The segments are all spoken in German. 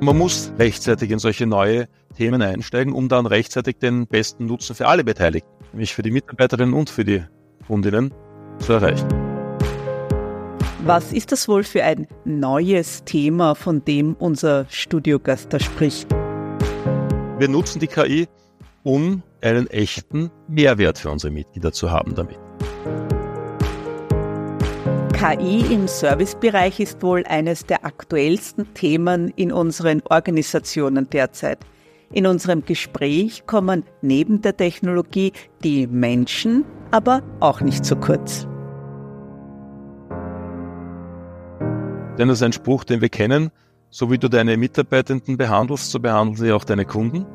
Man muss rechtzeitig in solche neue Themen einsteigen, um dann rechtzeitig den besten Nutzen für alle Beteiligten, nämlich für die Mitarbeiterinnen und für die Kundinnen, zu erreichen. Was ist das wohl für ein neues Thema, von dem unser Studiogast da spricht? Wir nutzen die KI, um einen echten Mehrwert für unsere Mitglieder zu haben damit. KI im Servicebereich ist wohl eines der aktuellsten Themen in unseren Organisationen derzeit. In unserem Gespräch kommen neben der Technologie die Menschen aber auch nicht zu kurz. Denn das ist ein Spruch, den wir kennen. So wie du deine Mitarbeitenden behandelst, so behandeln sie auch deine Kunden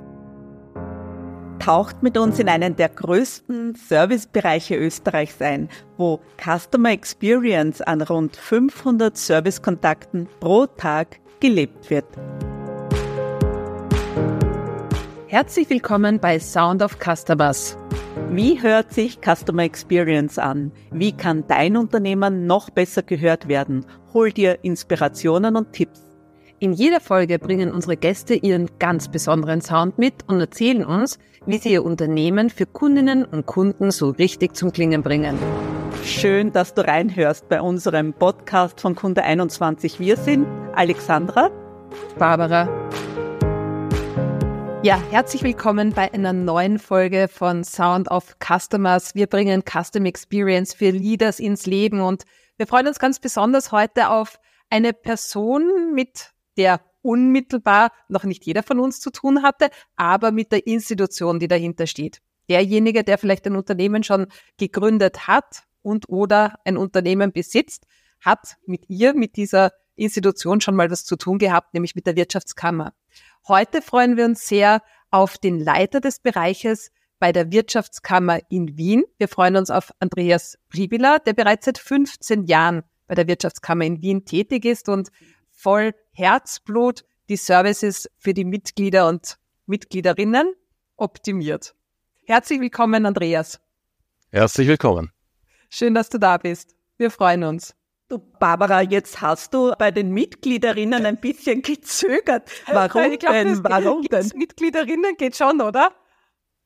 taucht mit uns in einen der größten Servicebereiche Österreichs ein, wo Customer Experience an rund 500 Servicekontakten pro Tag gelebt wird. Herzlich willkommen bei Sound of Customers. Wie hört sich Customer Experience an? Wie kann dein Unternehmen noch besser gehört werden? Hol dir Inspirationen und Tipps. In jeder Folge bringen unsere Gäste ihren ganz besonderen Sound mit und erzählen uns, wie sie ihr Unternehmen für Kundinnen und Kunden so richtig zum Klingen bringen. Schön, dass du reinhörst bei unserem Podcast von Kunde 21. Wir sind Alexandra, Barbara. Ja, herzlich willkommen bei einer neuen Folge von Sound of Customers. Wir bringen Custom Experience für Leaders ins Leben und wir freuen uns ganz besonders heute auf eine Person mit der unmittelbar noch nicht jeder von uns zu tun hatte, aber mit der Institution, die dahinter steht. Derjenige, der vielleicht ein Unternehmen schon gegründet hat und oder ein Unternehmen besitzt, hat mit ihr, mit dieser Institution schon mal was zu tun gehabt, nämlich mit der Wirtschaftskammer. Heute freuen wir uns sehr auf den Leiter des Bereiches bei der Wirtschaftskammer in Wien. Wir freuen uns auf Andreas Pribila, der bereits seit 15 Jahren bei der Wirtschaftskammer in Wien tätig ist und voll Herzblut die Services für die Mitglieder und Mitgliederinnen optimiert. Herzlich willkommen, Andreas. Herzlich willkommen. Schön, dass du da bist. Wir freuen uns. Du, Barbara, jetzt hast du bei den Mitgliederinnen ein bisschen gezögert. Warum glaub, denn? Warum denn? Mitgliederinnen geht schon, oder?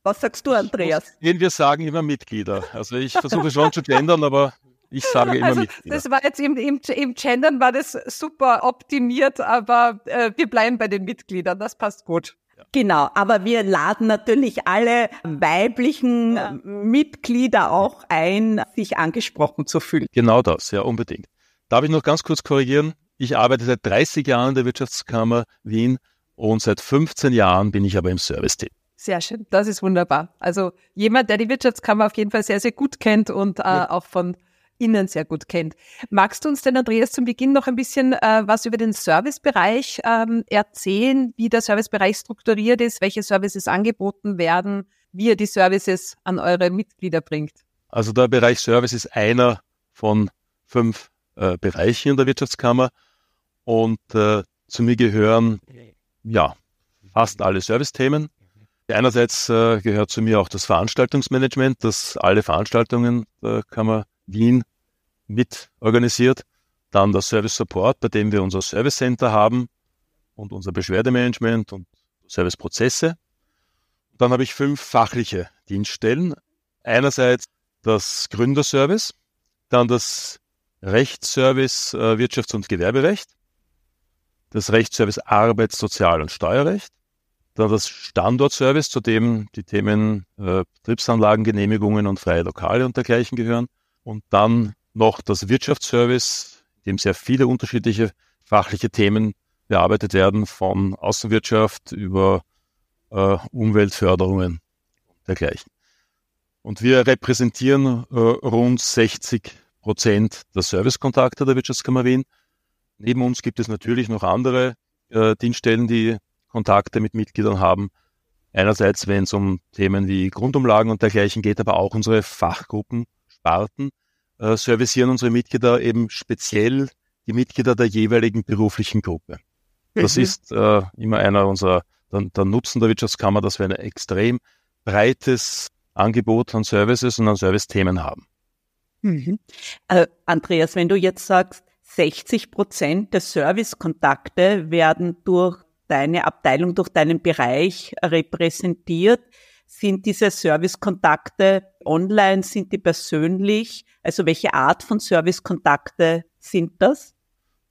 Was sagst du, Andreas? Wir sagen immer Mitglieder. Also ich versuche schon zu gendern, aber ich sage immer also, Mitglieder. Das war jetzt im, im, im Gendern war das super optimiert, aber äh, wir bleiben bei den Mitgliedern. Das passt gut. Genau, aber wir laden natürlich alle weiblichen ja. Mitglieder auch ein, sich angesprochen zu fühlen. Genau das, ja, unbedingt. Darf ich noch ganz kurz korrigieren? Ich arbeite seit 30 Jahren in der Wirtschaftskammer Wien und seit 15 Jahren bin ich aber im Service-Team. Sehr schön, das ist wunderbar. Also jemand, der die Wirtschaftskammer auf jeden Fall sehr, sehr gut kennt und äh, ja. auch von innen sehr gut kennt. Magst du uns denn, Andreas, zum Beginn noch ein bisschen äh, was über den Servicebereich ähm, erzählen, wie der Servicebereich strukturiert ist, welche Services angeboten werden, wie ihr die Services an eure Mitglieder bringt? Also der Bereich Service ist einer von fünf äh, Bereichen in der Wirtschaftskammer und äh, zu mir gehören ja fast alle Servicethemen. Einerseits äh, gehört zu mir auch das Veranstaltungsmanagement, das alle Veranstaltungen der Kammer Wien mit organisiert. Dann der Service Support, bei dem wir unser Service Center haben und unser Beschwerdemanagement und Serviceprozesse. Dann habe ich fünf fachliche Dienststellen. Einerseits das Gründerservice, dann das Rechtsservice äh, Wirtschafts- und Gewerberecht, das Rechtsservice Arbeits-, Sozial- und Steuerrecht, dann das Standortservice, zu dem die Themen äh, Betriebsanlagengenehmigungen und freie Lokale und dergleichen gehören, und dann noch das Wirtschaftsservice, in dem sehr viele unterschiedliche fachliche Themen bearbeitet werden, von Außenwirtschaft über äh, Umweltförderungen und dergleichen. Und wir repräsentieren äh, rund 60 Prozent der Servicekontakte der Wirtschaftskammer Wien. Neben uns gibt es natürlich noch andere äh, Dienststellen, die Kontakte mit Mitgliedern haben. Einerseits, wenn es um Themen wie Grundumlagen und dergleichen geht, aber auch unsere Fachgruppen Sparten äh, servicieren unsere Mitglieder eben speziell die Mitglieder der jeweiligen beruflichen Gruppe. Das mhm. ist äh, immer einer unserer, der, der Nutzen der Wirtschaftskammer, dass wir ein extrem breites Angebot an Services und an Servicethemen haben. Mhm. Äh, Andreas, wenn du jetzt sagst, 60 Prozent der Servicekontakte werden durch deine Abteilung, durch deinen Bereich repräsentiert. Sind diese Servicekontakte online? Sind die persönlich? Also welche Art von Servicekontakte sind das?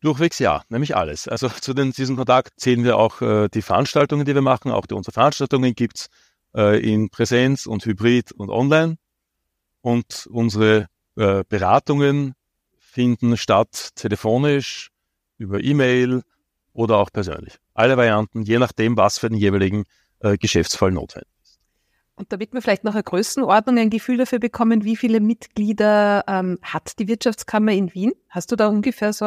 Durchwegs ja, nämlich alles. Also zu den, diesem Kontakt zählen wir auch äh, die Veranstaltungen, die wir machen. Auch die, unsere Veranstaltungen gibt's äh, in Präsenz und Hybrid und online. Und unsere äh, Beratungen finden statt telefonisch, über E-Mail oder auch persönlich. Alle Varianten, je nachdem, was für den jeweiligen äh, Geschäftsfall notwendig ist. Und damit wir vielleicht noch eine Größenordnung, ein Gefühl dafür bekommen, wie viele Mitglieder ähm, hat die Wirtschaftskammer in Wien? Hast du da ungefähr so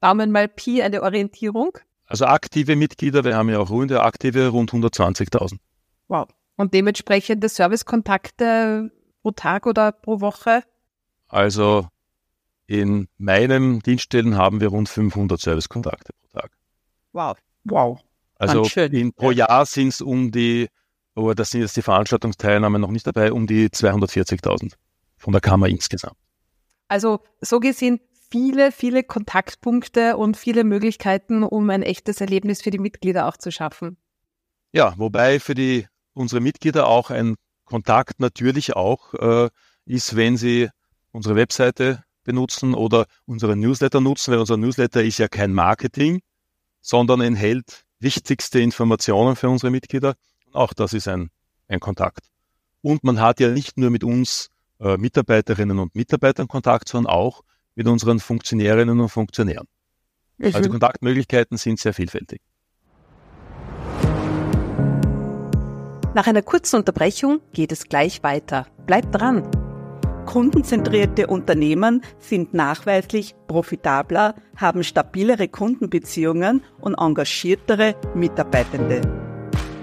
Daumen mal Pi, eine Orientierung? Also aktive Mitglieder, wir haben ja auch ruhende aktive, rund 120.000. Wow. Und dementsprechende Servicekontakte pro Tag oder pro Woche? Also in meinem Dienststellen haben wir rund 500 Servicekontakte pro Tag. Wow. Wow. Also in, pro Jahr sind es um die, aber das sind jetzt die Veranstaltungsteilnahmen noch nicht dabei, um die 240.000 von der Kammer insgesamt. Also so gesehen viele, viele Kontaktpunkte und viele Möglichkeiten, um ein echtes Erlebnis für die Mitglieder auch zu schaffen. Ja, wobei für die unsere Mitglieder auch ein Kontakt natürlich auch äh, ist, wenn sie unsere Webseite benutzen oder unseren Newsletter nutzen, weil unser Newsletter ist ja kein Marketing, sondern enthält wichtigste Informationen für unsere Mitglieder. Auch das ist ein, ein Kontakt. Und man hat ja nicht nur mit uns äh, Mitarbeiterinnen und Mitarbeitern Kontakt, sondern auch mit unseren Funktionärinnen und Funktionären. Mhm. Also Kontaktmöglichkeiten sind sehr vielfältig. Nach einer kurzen Unterbrechung geht es gleich weiter. Bleibt dran! Kundenzentrierte Unternehmen sind nachweislich profitabler, haben stabilere Kundenbeziehungen und engagiertere Mitarbeitende.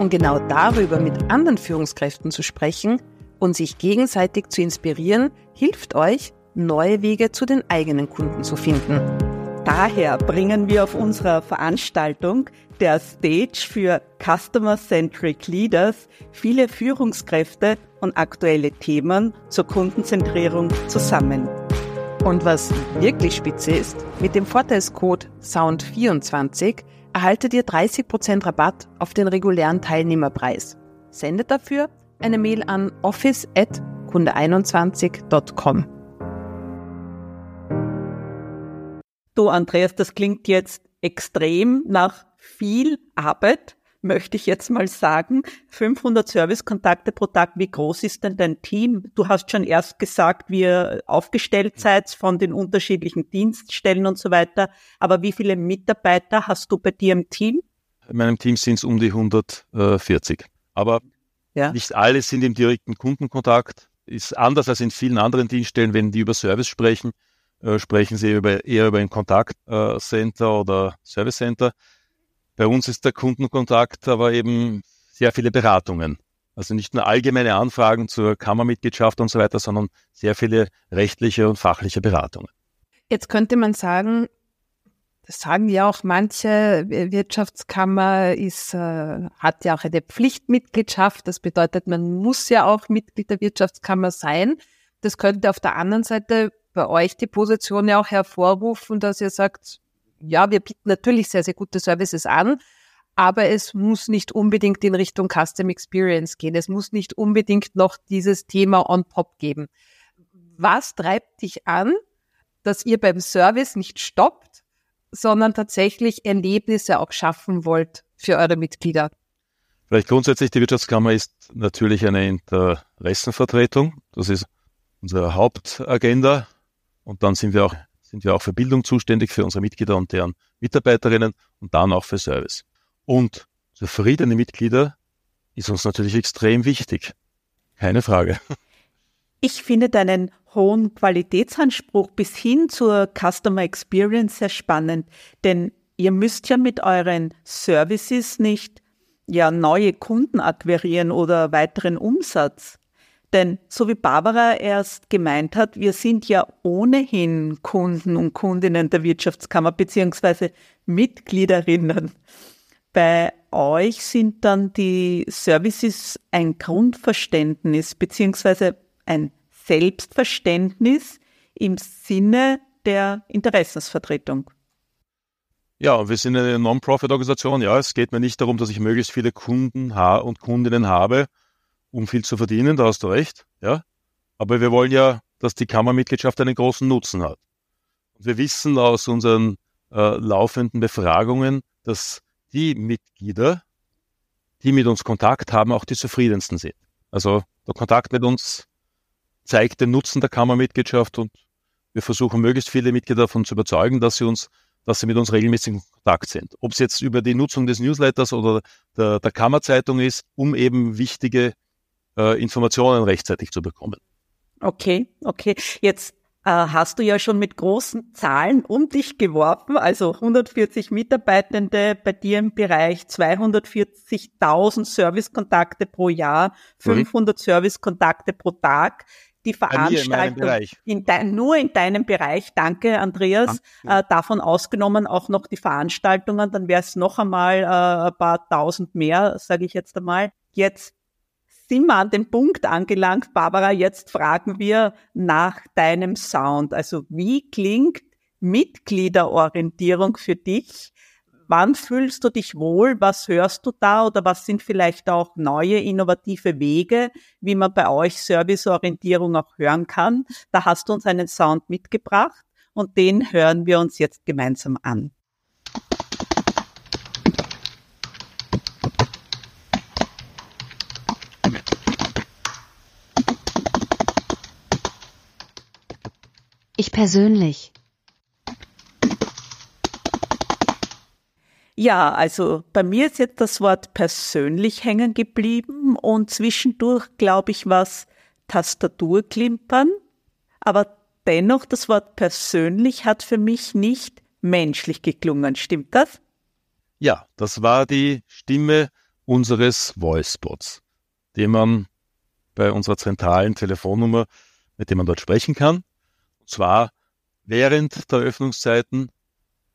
Und genau darüber mit anderen Führungskräften zu sprechen und sich gegenseitig zu inspirieren, hilft euch, neue Wege zu den eigenen Kunden zu finden. Daher bringen wir auf unserer Veranstaltung der Stage für Customer-Centric Leaders viele Führungskräfte und aktuelle Themen zur Kundenzentrierung zusammen. Und was wirklich spitze ist, mit dem Vorteilscode SOUND24 erhaltet ihr 30% Rabatt auf den regulären Teilnehmerpreis. Sendet dafür eine Mail an office.kunde21.com. Du, Andreas, das klingt jetzt extrem nach viel Arbeit, möchte ich jetzt mal sagen. 500 Servicekontakte pro Tag. Wie groß ist denn dein Team? Du hast schon erst gesagt, wie ihr aufgestellt seid von den unterschiedlichen Dienststellen und so weiter. Aber wie viele Mitarbeiter hast du bei dir im Team? In meinem Team sind es um die 140. Aber ja. nicht alle sind im direkten Kundenkontakt. Ist anders als in vielen anderen Dienststellen, wenn die über Service sprechen äh, sprechen Sie über, eher über ein Kontaktcenter oder Service Center. Bei uns ist der Kundenkontakt aber eben sehr viele Beratungen. Also nicht nur allgemeine Anfragen zur Kammermitgliedschaft und so weiter, sondern sehr viele rechtliche und fachliche Beratungen. Jetzt könnte man sagen, das sagen ja auch manche, Wirtschaftskammer ist, äh, hat ja auch eine Pflichtmitgliedschaft. Das bedeutet, man muss ja auch Mitglied der Wirtschaftskammer sein. Das könnte auf der anderen Seite bei euch die Position ja auch hervorrufen, dass ihr sagt, ja, wir bieten natürlich sehr, sehr gute Services an, aber es muss nicht unbedingt in Richtung Custom Experience gehen. Es muss nicht unbedingt noch dieses Thema on top geben. Was treibt dich an, dass ihr beim Service nicht stoppt, sondern tatsächlich Erlebnisse auch schaffen wollt für eure Mitglieder? Vielleicht grundsätzlich, die Wirtschaftskammer ist natürlich eine Interessenvertretung. Das ist unsere Hauptagenda. Und dann sind wir auch, sind wir auch für Bildung zuständig für unsere Mitglieder und deren Mitarbeiterinnen und dann auch für Service. Und zufriedene Mitglieder ist uns natürlich extrem wichtig. Keine Frage. Ich finde deinen hohen Qualitätsanspruch bis hin zur Customer Experience sehr spannend, denn ihr müsst ja mit euren Services nicht ja neue Kunden akquirieren oder weiteren Umsatz. Denn so wie Barbara erst gemeint hat, wir sind ja ohnehin Kunden und Kundinnen der Wirtschaftskammer beziehungsweise Mitgliederinnen. Bei euch sind dann die Services ein Grundverständnis beziehungsweise ein Selbstverständnis im Sinne der Interessensvertretung. Ja, wir sind eine Non-Profit-Organisation. Ja, es geht mir nicht darum, dass ich möglichst viele Kunden und Kundinnen habe, um viel zu verdienen. Da hast du recht. Ja, aber wir wollen ja, dass die Kammermitgliedschaft einen großen Nutzen hat. Und wir wissen aus unseren äh, laufenden Befragungen, dass die Mitglieder, die mit uns Kontakt haben, auch die zufriedensten sind. Also der Kontakt mit uns zeigt den Nutzen der Kammermitgliedschaft und wir versuchen möglichst viele Mitglieder davon zu überzeugen, dass sie uns, dass sie mit uns regelmäßig in Kontakt sind. Ob es jetzt über die Nutzung des Newsletters oder der, der Kammerzeitung ist, um eben wichtige äh, Informationen rechtzeitig zu bekommen. Okay, okay. Jetzt äh, hast du ja schon mit großen Zahlen um dich geworfen, also 140 Mitarbeitende bei dir im Bereich, 240.000 Servicekontakte pro Jahr, 500 mhm. Servicekontakte pro Tag die Veranstaltung in, in dein, nur in deinem Bereich. Danke, Andreas. Danke. Äh, davon ausgenommen auch noch die Veranstaltungen, dann wäre es noch einmal äh, ein paar tausend mehr, sage ich jetzt einmal. Jetzt sind wir an dem Punkt angelangt, Barbara. Jetzt fragen wir nach deinem Sound. Also wie klingt Mitgliederorientierung für dich? Wann fühlst du dich wohl? Was hörst du da? Oder was sind vielleicht auch neue innovative Wege, wie man bei euch Serviceorientierung auch hören kann? Da hast du uns einen Sound mitgebracht und den hören wir uns jetzt gemeinsam an. Persönlich. Ja, also bei mir ist jetzt das Wort persönlich hängen geblieben und zwischendurch, glaube ich, was Tastaturklimpern. Aber dennoch, das Wort persönlich hat für mich nicht menschlich geklungen. Stimmt das? Ja, das war die Stimme unseres Voicebots, den man bei unserer zentralen Telefonnummer, mit dem man dort sprechen kann. Und zwar während der Öffnungszeiten,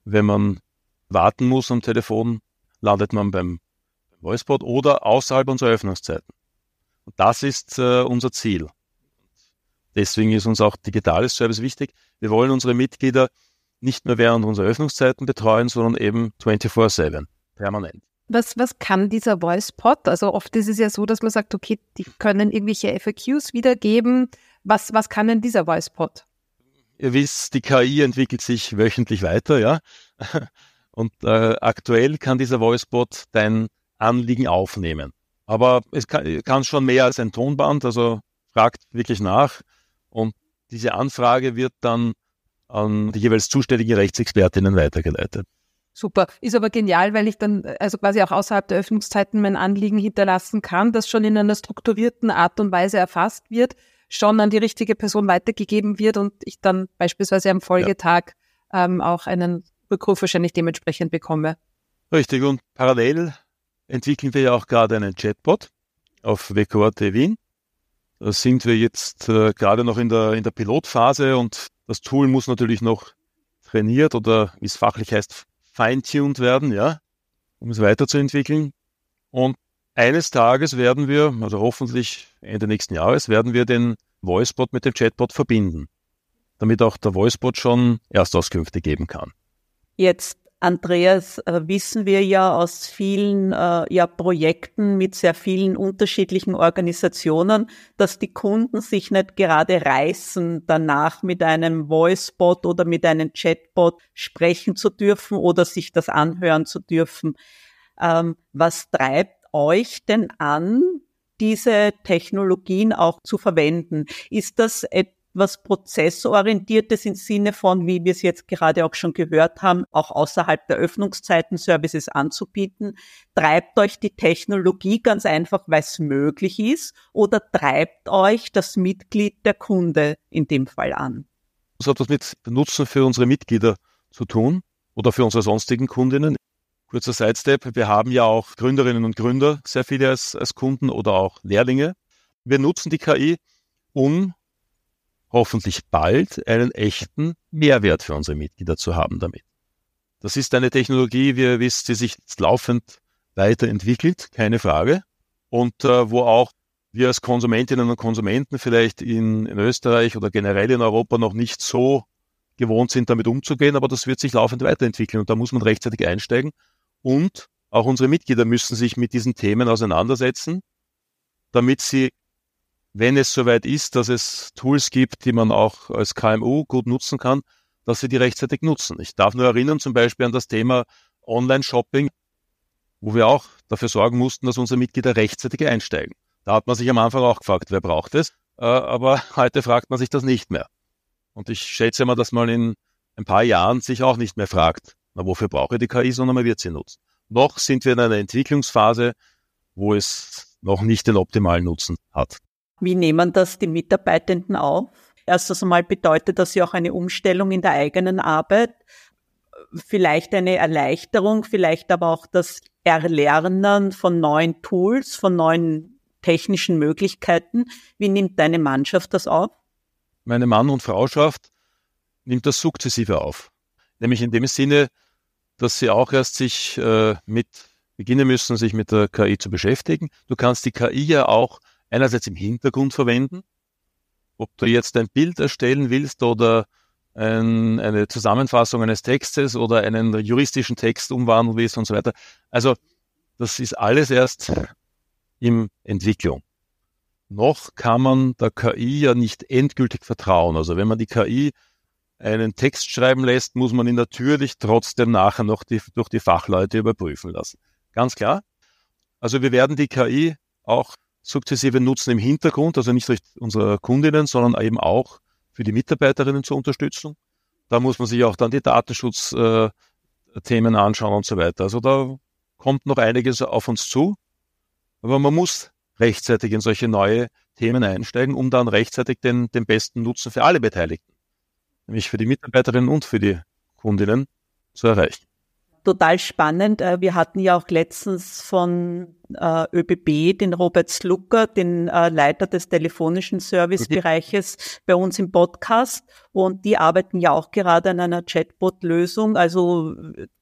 wenn man warten muss am Telefon, landet man beim Voicebot oder außerhalb unserer Öffnungszeiten. Und das ist äh, unser Ziel. Deswegen ist uns auch digitales Service wichtig. Wir wollen unsere Mitglieder nicht nur während unserer Öffnungszeiten betreuen, sondern eben 24-7, permanent. Was, was kann dieser Voicepod? Also oft ist es ja so, dass man sagt, okay, die können irgendwelche FAQs wiedergeben. Was, was kann denn dieser Voicepod? Ihr wisst, die KI entwickelt sich wöchentlich weiter, ja. Und äh, aktuell kann dieser Voicebot dein Anliegen aufnehmen. Aber es kann, kann schon mehr als ein Tonband, also fragt wirklich nach. Und diese Anfrage wird dann an die jeweils zuständigen Rechtsexpertinnen weitergeleitet. Super. Ist aber genial, weil ich dann also quasi auch außerhalb der Öffnungszeiten mein Anliegen hinterlassen kann, das schon in einer strukturierten Art und Weise erfasst wird schon an die richtige Person weitergegeben wird und ich dann beispielsweise am Folgetag ja. ähm, auch einen Rückruf wahrscheinlich dementsprechend bekomme. Richtig, und parallel entwickeln wir ja auch gerade einen Chatbot auf WQAT Wien. Da sind wir jetzt äh, gerade noch in der, in der Pilotphase und das Tool muss natürlich noch trainiert oder wie es fachlich heißt, feintuned werden, ja, um es weiterzuentwickeln. Und eines Tages werden wir, also hoffentlich Ende nächsten Jahres, werden wir den Voicebot mit dem Chatbot verbinden, damit auch der Voicebot schon Erstauskünfte geben kann. Jetzt, Andreas, äh, wissen wir ja aus vielen äh, ja, Projekten mit sehr vielen unterschiedlichen Organisationen, dass die Kunden sich nicht gerade reißen, danach mit einem Voicebot oder mit einem Chatbot sprechen zu dürfen oder sich das anhören zu dürfen. Ähm, was treibt euch denn an, diese Technologien auch zu verwenden? Ist das etwas Prozessorientiertes im Sinne von, wie wir es jetzt gerade auch schon gehört haben, auch außerhalb der Öffnungszeiten Services anzubieten? Treibt euch die Technologie ganz einfach, weil es möglich ist? Oder treibt euch das Mitglied der Kunde in dem Fall an? Das hat was mit Nutzen für unsere Mitglieder zu tun oder für unsere sonstigen Kundinnen. Kurzer Sidestep. Wir haben ja auch Gründerinnen und Gründer, sehr viele als, als Kunden oder auch Lehrlinge. Wir nutzen die KI, um hoffentlich bald einen echten Mehrwert für unsere Mitglieder zu haben damit. Das ist eine Technologie, wie ihr wisst, die sich laufend weiterentwickelt, keine Frage. Und äh, wo auch wir als Konsumentinnen und Konsumenten vielleicht in, in Österreich oder generell in Europa noch nicht so gewohnt sind, damit umzugehen, aber das wird sich laufend weiterentwickeln und da muss man rechtzeitig einsteigen. Und auch unsere Mitglieder müssen sich mit diesen Themen auseinandersetzen, damit sie, wenn es soweit ist, dass es Tools gibt, die man auch als KMU gut nutzen kann, dass sie die rechtzeitig nutzen. Ich darf nur erinnern zum Beispiel an das Thema Online-Shopping, wo wir auch dafür sorgen mussten, dass unsere Mitglieder rechtzeitig einsteigen. Da hat man sich am Anfang auch gefragt, wer braucht es? Äh, aber heute fragt man sich das nicht mehr. Und ich schätze mal, dass man in ein paar Jahren sich auch nicht mehr fragt, na, wofür brauche ich die KI, sondern man wird sie nutzen. Noch sind wir in einer Entwicklungsphase, wo es noch nicht den optimalen Nutzen hat. Wie nehmen das die Mitarbeitenden auf? Erstens einmal bedeutet das ja auch eine Umstellung in der eigenen Arbeit, vielleicht eine Erleichterung, vielleicht aber auch das Erlernen von neuen Tools, von neuen technischen Möglichkeiten. Wie nimmt deine Mannschaft das auf? Meine Mann- und Frauschaft nimmt das sukzessive auf. Nämlich in dem Sinne, dass sie auch erst sich äh, mit beginnen müssen, sich mit der KI zu beschäftigen. Du kannst die KI ja auch einerseits im Hintergrund verwenden, ob du jetzt ein Bild erstellen willst oder ein, eine Zusammenfassung eines Textes oder einen juristischen Text umwandeln willst und so weiter. Also das ist alles erst in Entwicklung. Noch kann man der KI ja nicht endgültig vertrauen. Also wenn man die KI einen Text schreiben lässt, muss man ihn natürlich trotzdem nachher noch die, durch die Fachleute überprüfen lassen. Ganz klar. Also wir werden die KI auch sukzessive nutzen im Hintergrund, also nicht durch unsere Kundinnen, sondern eben auch für die Mitarbeiterinnen zur Unterstützung. Da muss man sich auch dann die Datenschutzthemen äh, anschauen und so weiter. Also da kommt noch einiges auf uns zu. Aber man muss rechtzeitig in solche neue Themen einsteigen, um dann rechtzeitig den, den besten Nutzen für alle Beteiligten nämlich für die Mitarbeiterinnen und für die Kundinnen zu erreichen. Total spannend. Äh, wir hatten ja auch letztens von äh, ÖBB, den Robert Slucker, den äh, Leiter des telefonischen Servicebereiches bei uns im Podcast. Und die arbeiten ja auch gerade an einer Chatbot-Lösung. Also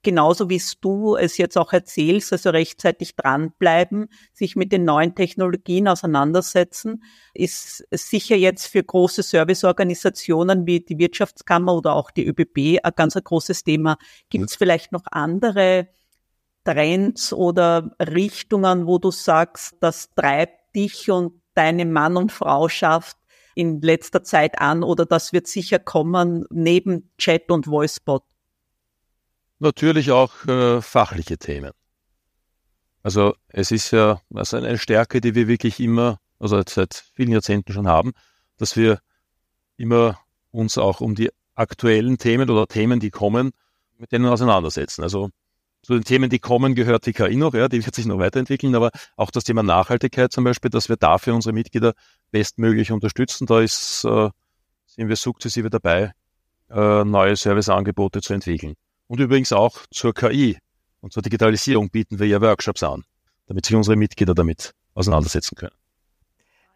genauso wie du es jetzt auch erzählst, also rechtzeitig dranbleiben, sich mit den neuen Technologien auseinandersetzen, ist sicher jetzt für große Serviceorganisationen wie die Wirtschaftskammer oder auch die ÖBB ein ganz ein großes Thema. Gibt es vielleicht noch andere Trends oder Richtungen, wo du sagst, das treibt dich und deine Mann- und Frauschaft in letzter Zeit an oder das wird sicher kommen neben Chat und Voicebot? Natürlich auch äh, fachliche Themen. Also es ist ja also eine Stärke, die wir wirklich immer, also seit vielen Jahrzehnten schon haben, dass wir immer uns auch um die aktuellen Themen oder Themen, die kommen, mit denen auseinandersetzen. Also zu den Themen, die kommen, gehört die KI noch, ja, die wird sich noch weiterentwickeln, aber auch das Thema Nachhaltigkeit zum Beispiel, dass wir dafür unsere Mitglieder bestmöglich unterstützen. Da ist, äh, sind wir sukzessive dabei, äh, neue Serviceangebote zu entwickeln. Und übrigens auch zur KI und zur Digitalisierung bieten wir ja Workshops an, damit sich unsere Mitglieder damit auseinandersetzen können.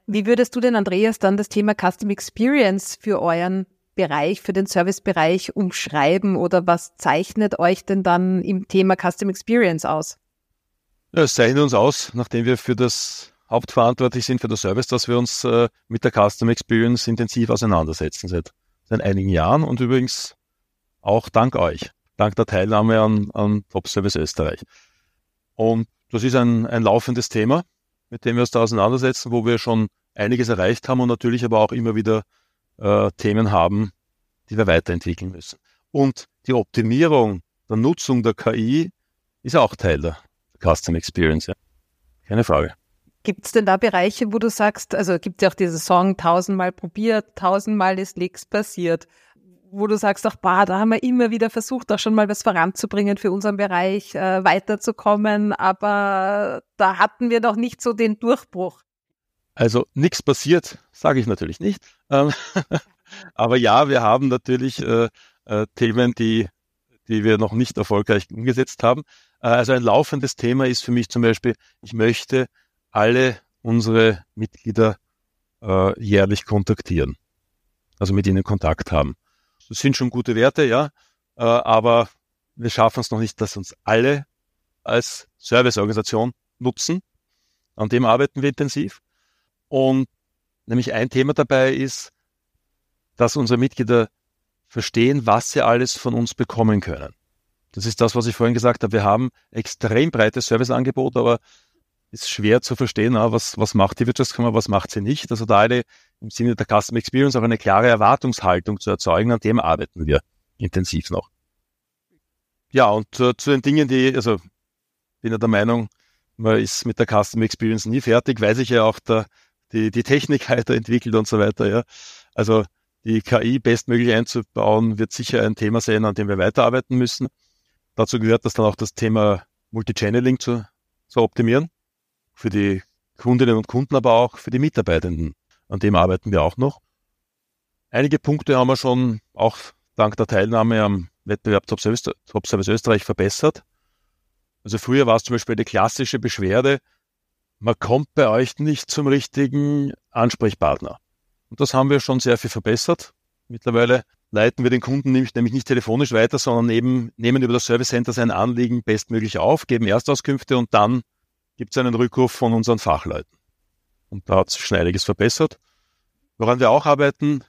Wie würdest du denn, Andreas, dann das Thema Custom Experience für euren Bereich, für den Servicebereich umschreiben oder was zeichnet euch denn dann im Thema Custom Experience aus? Ja, es zeichnet uns aus, nachdem wir für das hauptverantwortlich sind für das Service, dass wir uns äh, mit der Custom Experience intensiv auseinandersetzen seit, seit einigen Jahren und übrigens auch dank euch, dank der Teilnahme an, an Top Service Österreich. Und das ist ein, ein laufendes Thema, mit dem wir uns da auseinandersetzen, wo wir schon einiges erreicht haben und natürlich aber auch immer wieder äh, Themen haben, die wir weiterentwickeln müssen. Und die Optimierung der Nutzung der KI ist auch Teil der Custom Experience. Ja. Keine Frage. Gibt es denn da Bereiche, wo du sagst, also gibt es ja auch diese Song tausendmal probiert, tausendmal ist nichts passiert, wo du sagst, ach, bah, da haben wir immer wieder versucht, auch schon mal was voranzubringen für unseren Bereich, äh, weiterzukommen, aber da hatten wir noch nicht so den Durchbruch. Also nichts passiert, sage ich natürlich nicht. Ähm, aber ja, wir haben natürlich äh, äh, Themen, die, die wir noch nicht erfolgreich umgesetzt haben. Äh, also ein laufendes Thema ist für mich zum Beispiel, ich möchte alle unsere Mitglieder äh, jährlich kontaktieren. Also mit ihnen Kontakt haben. Das sind schon gute Werte, ja, äh, aber wir schaffen es noch nicht, dass uns alle als Serviceorganisation nutzen. An dem arbeiten wir intensiv. Und nämlich ein Thema dabei ist, dass unsere Mitglieder verstehen, was sie alles von uns bekommen können. Das ist das, was ich vorhin gesagt habe. Wir haben extrem breites Serviceangebot, aber ist schwer zu verstehen, was, was macht die Wirtschaftskammer, was macht sie nicht. Also da eine im Sinne der Customer Experience auch eine klare Erwartungshaltung zu erzeugen, an dem arbeiten wir intensiv noch. Ja, und äh, zu den Dingen, die, also bin ja der Meinung, man ist mit der Customer Experience nie fertig, weil sich ja auch der, die, die Technik weiterentwickelt und so weiter. Ja. Also die KI bestmöglich einzubauen, wird sicher ein Thema sein, an dem wir weiterarbeiten müssen. Dazu gehört das dann auch das Thema Multichanneling zu, zu optimieren. Für die Kundinnen und Kunden, aber auch für die Mitarbeitenden. An dem arbeiten wir auch noch. Einige Punkte haben wir schon auch dank der Teilnahme am Wettbewerb Top Service, Top Service Österreich verbessert. Also früher war es zum Beispiel eine klassische Beschwerde, man kommt bei euch nicht zum richtigen Ansprechpartner. Und das haben wir schon sehr viel verbessert. Mittlerweile leiten wir den Kunden nämlich, nicht telefonisch weiter, sondern eben nehmen über das Service Center sein Anliegen bestmöglich auf, geben Erstauskünfte und dann gibt es einen Rückruf von unseren Fachleuten. Und da hat sich schon einiges verbessert. Woran wir auch arbeiten,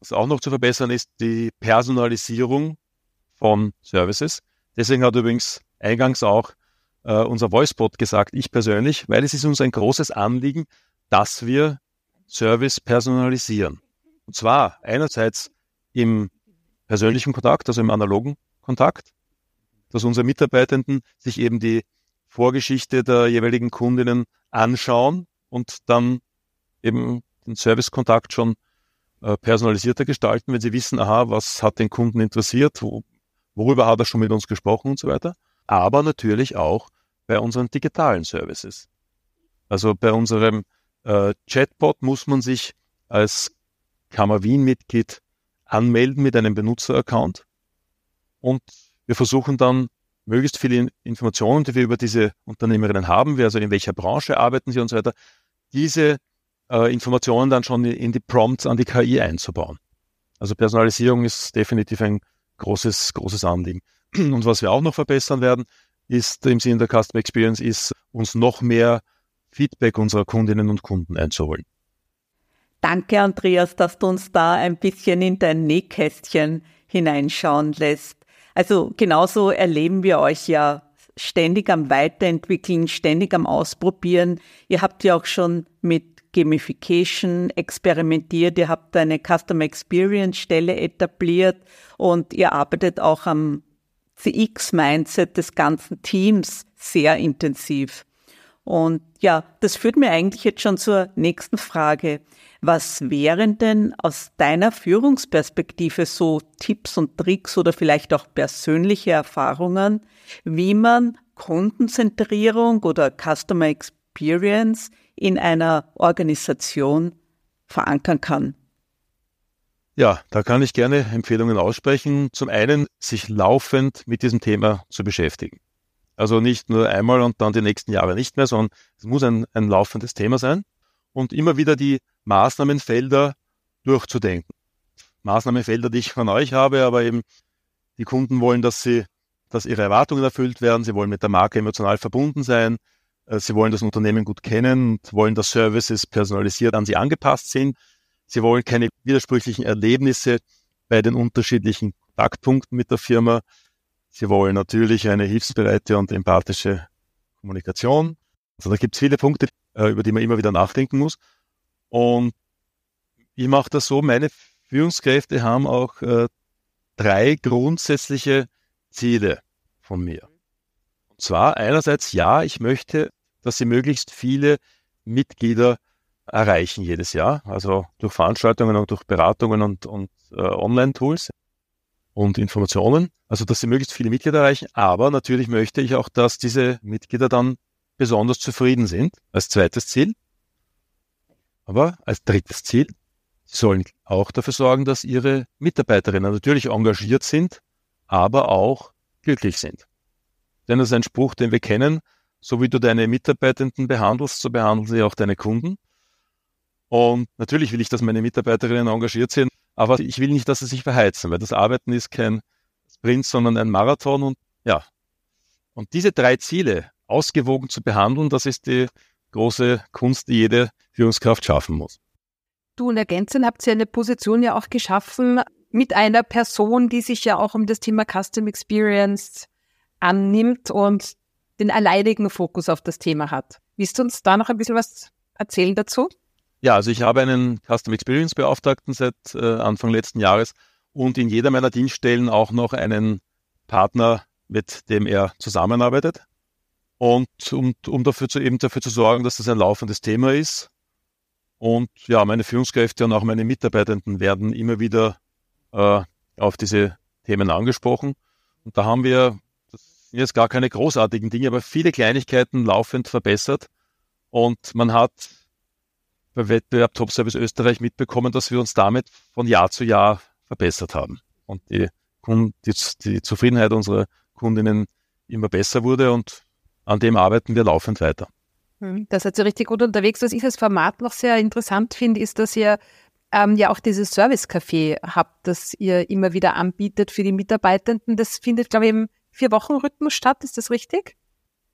was auch noch zu verbessern ist, die Personalisierung von Services. Deswegen hat übrigens eingangs auch äh, unser Voicebot gesagt, ich persönlich, weil es ist uns ein großes Anliegen, dass wir Service personalisieren. Und zwar einerseits im persönlichen Kontakt, also im analogen Kontakt, dass unsere Mitarbeitenden sich eben die Vorgeschichte der jeweiligen Kundinnen anschauen und dann eben den Servicekontakt schon äh, personalisierter gestalten, wenn sie wissen, aha, was hat den Kunden interessiert, wo, worüber hat er schon mit uns gesprochen und so weiter. Aber natürlich auch bei unseren digitalen Services. Also bei unserem äh, Chatbot muss man sich als Kammer Wien-Mitglied anmelden mit einem Benutzeraccount und wir versuchen dann möglichst viele Informationen, die wir über diese Unternehmerinnen haben, also in welcher Branche arbeiten sie und so weiter, diese äh, Informationen dann schon in die Prompts an die KI einzubauen. Also Personalisierung ist definitiv ein großes, großes Anliegen. Und was wir auch noch verbessern werden, ist im Sinne der Customer Experience, ist uns noch mehr Feedback unserer Kundinnen und Kunden einzuholen. Danke, Andreas, dass du uns da ein bisschen in dein Nähkästchen hineinschauen lässt. Also genauso erleben wir euch ja ständig am Weiterentwickeln, ständig am Ausprobieren. Ihr habt ja auch schon mit Gamification experimentiert, ihr habt eine Customer Experience Stelle etabliert und ihr arbeitet auch am CX-Mindset des ganzen Teams sehr intensiv. Und ja, das führt mir eigentlich jetzt schon zur nächsten Frage. Was wären denn aus deiner Führungsperspektive so Tipps und Tricks oder vielleicht auch persönliche Erfahrungen, wie man Kundenzentrierung oder Customer Experience in einer Organisation verankern kann? Ja, da kann ich gerne Empfehlungen aussprechen. Zum einen, sich laufend mit diesem Thema zu beschäftigen. Also nicht nur einmal und dann die nächsten Jahre nicht mehr, sondern es muss ein, ein laufendes Thema sein und immer wieder die Maßnahmenfelder durchzudenken. Maßnahmenfelder, die ich von euch habe, aber eben die Kunden wollen, dass sie, dass ihre Erwartungen erfüllt werden. Sie wollen mit der Marke emotional verbunden sein. Äh, sie wollen das Unternehmen gut kennen und wollen, dass Services personalisiert an sie angepasst sind. Sie wollen keine widersprüchlichen Erlebnisse bei den unterschiedlichen Kontaktpunkten mit der Firma. Sie wollen natürlich eine hilfsbereite und empathische Kommunikation. Also da gibt es viele Punkte, äh, über die man immer wieder nachdenken muss. Und ich mache das so, meine Führungskräfte haben auch äh, drei grundsätzliche Ziele von mir. Und zwar einerseits, ja, ich möchte, dass sie möglichst viele Mitglieder erreichen jedes Jahr, also durch Veranstaltungen und durch Beratungen und, und äh, Online-Tools und Informationen, also dass sie möglichst viele Mitglieder erreichen, aber natürlich möchte ich auch, dass diese Mitglieder dann besonders zufrieden sind, als zweites Ziel. Aber als drittes Ziel, sie sollen auch dafür sorgen, dass ihre Mitarbeiterinnen natürlich engagiert sind, aber auch glücklich sind. Denn das ist ein Spruch, den wir kennen, so wie du deine Mitarbeitenden behandelst, so behandeln sie auch deine Kunden. Und natürlich will ich, dass meine Mitarbeiterinnen engagiert sind, aber ich will nicht, dass sie sich verheizen, weil das Arbeiten ist kein Sprint, sondern ein Marathon und ja. Und diese drei Ziele ausgewogen zu behandeln, das ist die große Kunst, die jede Führungskraft schaffen muss. Du und Ergänzen habt ihr eine Position ja auch geschaffen, mit einer Person, die sich ja auch um das Thema Custom Experience annimmt und den alleinigen Fokus auf das Thema hat. Willst du uns da noch ein bisschen was erzählen dazu? Ja, also ich habe einen Custom Experience Beauftragten seit äh, Anfang letzten Jahres und in jeder meiner Dienststellen auch noch einen Partner, mit dem er zusammenarbeitet. Und um, um dafür zu, eben dafür zu sorgen, dass das ein laufendes Thema ist. Und ja, meine Führungskräfte und auch meine Mitarbeitenden werden immer wieder äh, auf diese Themen angesprochen. Und da haben wir, das sind jetzt gar keine großartigen Dinge, aber viele Kleinigkeiten laufend verbessert. Und man hat bei Wettbewerb Top Service Österreich mitbekommen, dass wir uns damit von Jahr zu Jahr verbessert haben und die, die, die Zufriedenheit unserer Kundinnen immer besser wurde und an dem arbeiten wir laufend weiter. Hm, da seid ihr richtig gut unterwegs. Was ich als Format noch sehr interessant finde, ist, dass ihr ähm, ja auch dieses Service-Café habt, das ihr immer wieder anbietet für die Mitarbeitenden. Das findet, glaube ich, im Vier-Wochen-Rhythmus statt. Ist das richtig?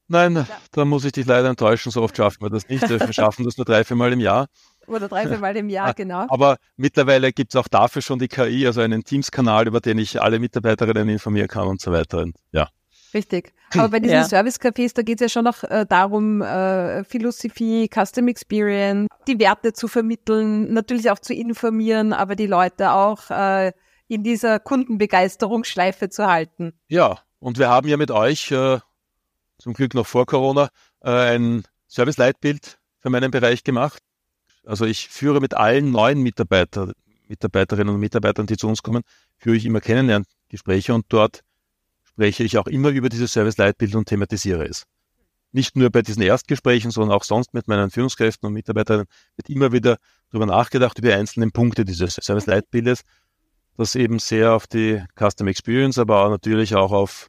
Nein, ja. da muss ich dich leider enttäuschen. So oft schaffen wir das nicht. Wir schaffen das nur drei, vier Mal im Jahr. Oder drei, vier Mal im Jahr, genau. Aber mittlerweile gibt es auch dafür schon die KI, also einen Teams-Kanal, über den ich alle Mitarbeiterinnen informieren kann und so weiter. Und ja. Richtig. Aber bei diesen ja. Service-Cafés, da geht es ja schon noch äh, darum, äh, Philosophie, Custom Experience, die Werte zu vermitteln, natürlich auch zu informieren, aber die Leute auch äh, in dieser Kundenbegeisterungsschleife zu halten. Ja, und wir haben ja mit euch, äh, zum Glück noch vor Corona, äh, ein Service-Leitbild für meinen Bereich gemacht. Also ich führe mit allen neuen Mitarbeiter, Mitarbeiterinnen und Mitarbeitern, die zu uns kommen, führe ich immer Kennenlerngespräche und dort spreche ich auch immer über dieses Service-Leitbild und thematisiere es. Nicht nur bei diesen Erstgesprächen, sondern auch sonst mit meinen Führungskräften und Mitarbeitern wird immer wieder darüber nachgedacht, über die einzelnen Punkte dieses Service-Leitbildes, das eben sehr auf die Custom Experience, aber auch natürlich auch auf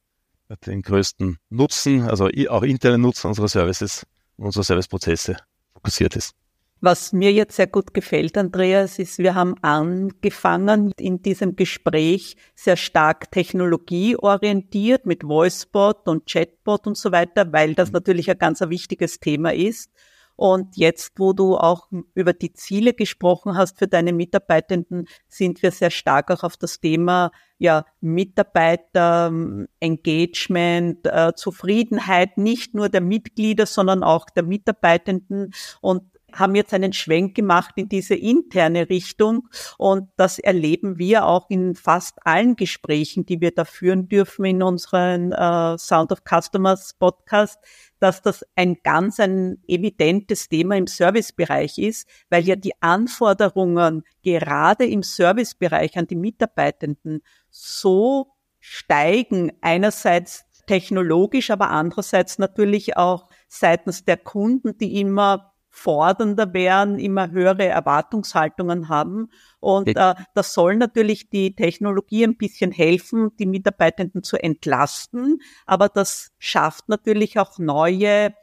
den größten Nutzen, also auch internen Nutzen unserer Services und unserer Serviceprozesse fokussiert ist. Was mir jetzt sehr gut gefällt, Andreas, ist, wir haben angefangen in diesem Gespräch sehr stark technologieorientiert mit VoiceBot und Chatbot und so weiter, weil das natürlich ein ganz ein wichtiges Thema ist. Und jetzt, wo du auch über die Ziele gesprochen hast für deine Mitarbeitenden, sind wir sehr stark auch auf das Thema ja, Mitarbeiter, Engagement, äh, Zufriedenheit nicht nur der Mitglieder, sondern auch der Mitarbeitenden. Und haben jetzt einen Schwenk gemacht in diese interne Richtung und das erleben wir auch in fast allen Gesprächen, die wir da führen dürfen in unseren äh, Sound of Customers Podcast, dass das ein ganz ein evidentes Thema im Servicebereich ist, weil ja die Anforderungen gerade im Servicebereich an die Mitarbeitenden so steigen, einerseits technologisch, aber andererseits natürlich auch seitens der Kunden, die immer fordernder werden, immer höhere Erwartungshaltungen haben. Und äh, das soll natürlich die Technologie ein bisschen helfen, die Mitarbeitenden zu entlasten. Aber das schafft natürlich auch neue,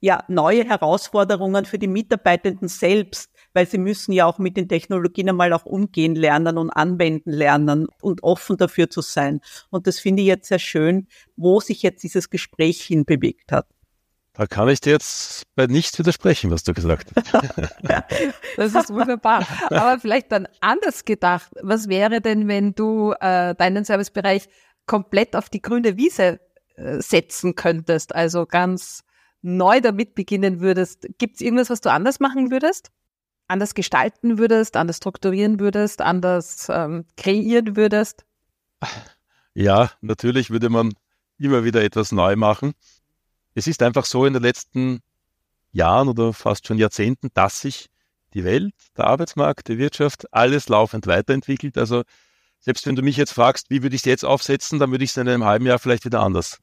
ja, neue Herausforderungen für die Mitarbeitenden selbst, weil sie müssen ja auch mit den Technologien einmal auch umgehen lernen und anwenden lernen und offen dafür zu sein. Und das finde ich jetzt sehr schön, wo sich jetzt dieses Gespräch hinbewegt hat. Da kann ich dir jetzt bei nichts widersprechen, was du gesagt hast. das ist wunderbar. Aber vielleicht dann anders gedacht. Was wäre denn, wenn du äh, deinen Servicebereich komplett auf die grüne Wiese äh, setzen könntest? Also ganz neu damit beginnen würdest. Gibt es irgendwas, was du anders machen würdest? Anders gestalten würdest, anders strukturieren würdest, anders ähm, kreieren würdest? Ja, natürlich würde man immer wieder etwas neu machen es ist einfach so in den letzten Jahren oder fast schon Jahrzehnten, dass sich die Welt, der Arbeitsmarkt, die Wirtschaft, alles laufend weiterentwickelt. Also selbst wenn du mich jetzt fragst, wie würde ich es jetzt aufsetzen, dann würde ich es in einem halben Jahr vielleicht wieder anders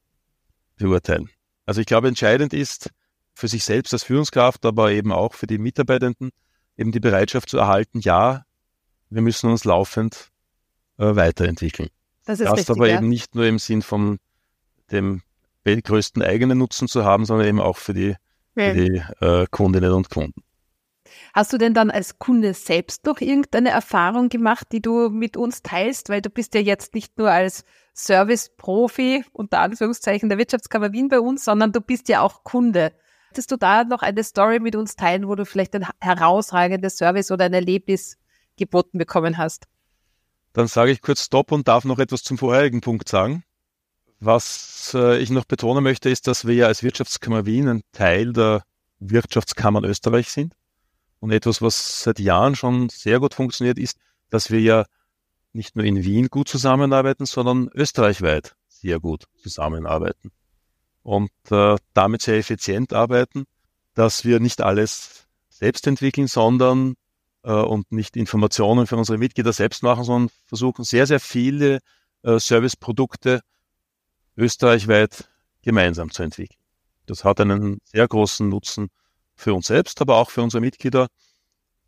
beurteilen. Also ich glaube, entscheidend ist für sich selbst als Führungskraft, aber eben auch für die Mitarbeitenden, eben die Bereitschaft zu erhalten, ja, wir müssen uns laufend äh, weiterentwickeln. Das ist das richtig, aber ja. eben nicht nur im Sinn von dem größten eigenen Nutzen zu haben, sondern eben auch für die, ja. für die äh, Kundinnen und Kunden. Hast du denn dann als Kunde selbst noch irgendeine Erfahrung gemacht, die du mit uns teilst? Weil du bist ja jetzt nicht nur als Service-Profi unter Anführungszeichen der Wirtschaftskammer Wien bei uns, sondern du bist ja auch Kunde. Hättest du da noch eine Story mit uns teilen, wo du vielleicht ein herausragendes Service oder ein Erlebnis geboten bekommen hast? Dann sage ich kurz Stopp und darf noch etwas zum vorherigen Punkt sagen. Was äh, ich noch betonen möchte, ist, dass wir ja als Wirtschaftskammer Wien ein Teil der Wirtschaftskammern Österreich sind. Und etwas, was seit Jahren schon sehr gut funktioniert, ist, dass wir ja nicht nur in Wien gut zusammenarbeiten, sondern österreichweit sehr gut zusammenarbeiten. Und äh, damit sehr effizient arbeiten, dass wir nicht alles selbst entwickeln, sondern äh, und nicht Informationen für unsere Mitglieder selbst machen, sondern versuchen sehr, sehr viele äh, Serviceprodukte österreichweit gemeinsam zu entwickeln. Das hat einen sehr großen Nutzen für uns selbst, aber auch für unsere Mitglieder,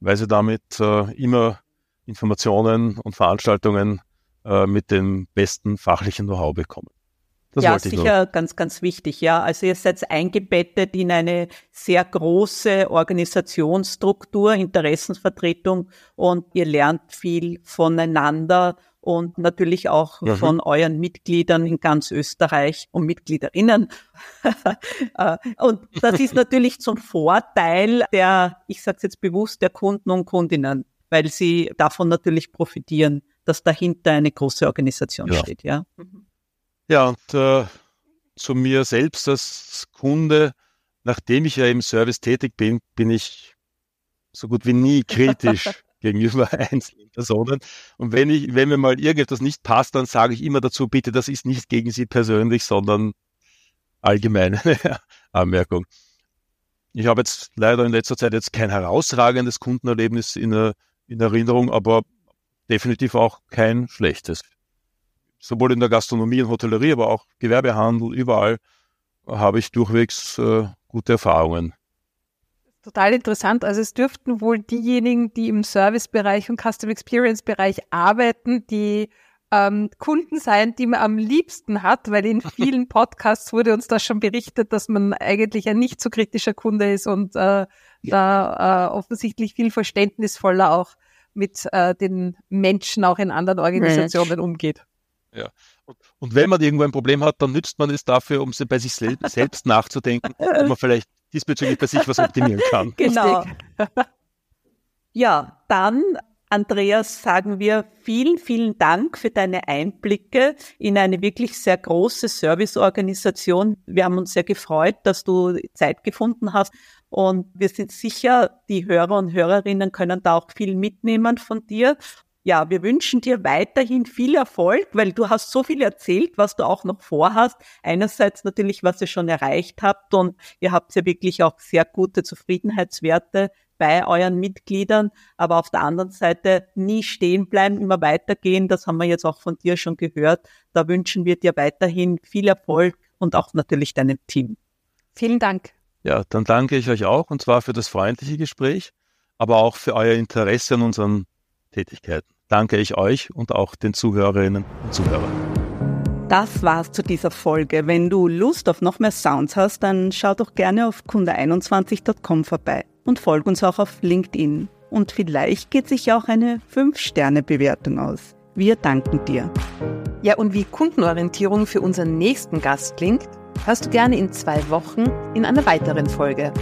weil sie damit äh, immer Informationen und Veranstaltungen äh, mit dem besten fachlichen Know-how bekommen. Das ja, sicher noch. ganz, ganz wichtig. Ja, also ihr seid eingebettet in eine sehr große Organisationsstruktur, Interessensvertretung und ihr lernt viel voneinander und natürlich auch mhm. von euren Mitgliedern in ganz Österreich und Mitgliederinnen. Äh, und das ist natürlich zum Vorteil der, ich sage jetzt bewusst, der Kunden und Kundinnen, weil sie davon natürlich profitieren, dass dahinter eine große Organisation ja. steht. Ja, ja und äh, zu mir selbst als Kunde, nachdem ich ja im Service tätig bin, bin ich so gut wie nie kritisch gegenüber einzelnen Personen. Und wenn ich, wenn mir mal irgendetwas nicht passt, dann sage ich immer dazu, bitte, das ist nicht gegen Sie persönlich, sondern allgemeine Anmerkung. Ich habe jetzt leider in letzter Zeit jetzt kein herausragendes Kundenerlebnis in, in Erinnerung, aber definitiv auch kein schlechtes. Sowohl in der Gastronomie und Hotellerie, aber auch Gewerbehandel, überall habe ich durchwegs äh, gute Erfahrungen Total interessant. Also es dürften wohl diejenigen, die im Servicebereich und Custom Experience Bereich arbeiten, die ähm, Kunden sein, die man am liebsten hat, weil in vielen Podcasts wurde uns das schon berichtet, dass man eigentlich ein nicht so kritischer Kunde ist und äh, ja. da äh, offensichtlich viel verständnisvoller auch mit äh, den Menschen auch in anderen Organisationen Mensch. umgeht. Ja. Und, und, wenn man irgendwo ein Problem hat, dann nützt man es dafür, um bei sich selbst nachzudenken, ob man vielleicht diesbezüglich bei sich was optimieren kann. Genau. ja, dann Andreas, sagen wir vielen, vielen Dank für deine Einblicke in eine wirklich sehr große Serviceorganisation. Wir haben uns sehr gefreut, dass du Zeit gefunden hast. Und wir sind sicher, die Hörer und Hörerinnen können da auch viel mitnehmen von dir ja, wir wünschen dir weiterhin viel Erfolg, weil du hast so viel erzählt, was du auch noch vorhast. Einerseits natürlich, was ihr schon erreicht habt und ihr habt ja wirklich auch sehr gute Zufriedenheitswerte bei euren Mitgliedern, aber auf der anderen Seite nie stehen bleiben, immer weitergehen. Das haben wir jetzt auch von dir schon gehört. Da wünschen wir dir weiterhin viel Erfolg und auch natürlich deinem Team. Vielen Dank. Ja, dann danke ich euch auch und zwar für das freundliche Gespräch, aber auch für euer Interesse an unseren Tätigkeiten danke ich euch und auch den Zuhörerinnen und Zuhörern. Das war's zu dieser Folge. Wenn du Lust auf noch mehr Sounds hast, dann schau doch gerne auf kunde21.com vorbei und folg uns auch auf LinkedIn. Und vielleicht geht sich auch eine 5-Sterne-Bewertung aus. Wir danken dir. Ja, und wie Kundenorientierung für unseren nächsten Gast klingt, hörst du gerne in zwei Wochen in einer weiteren Folge.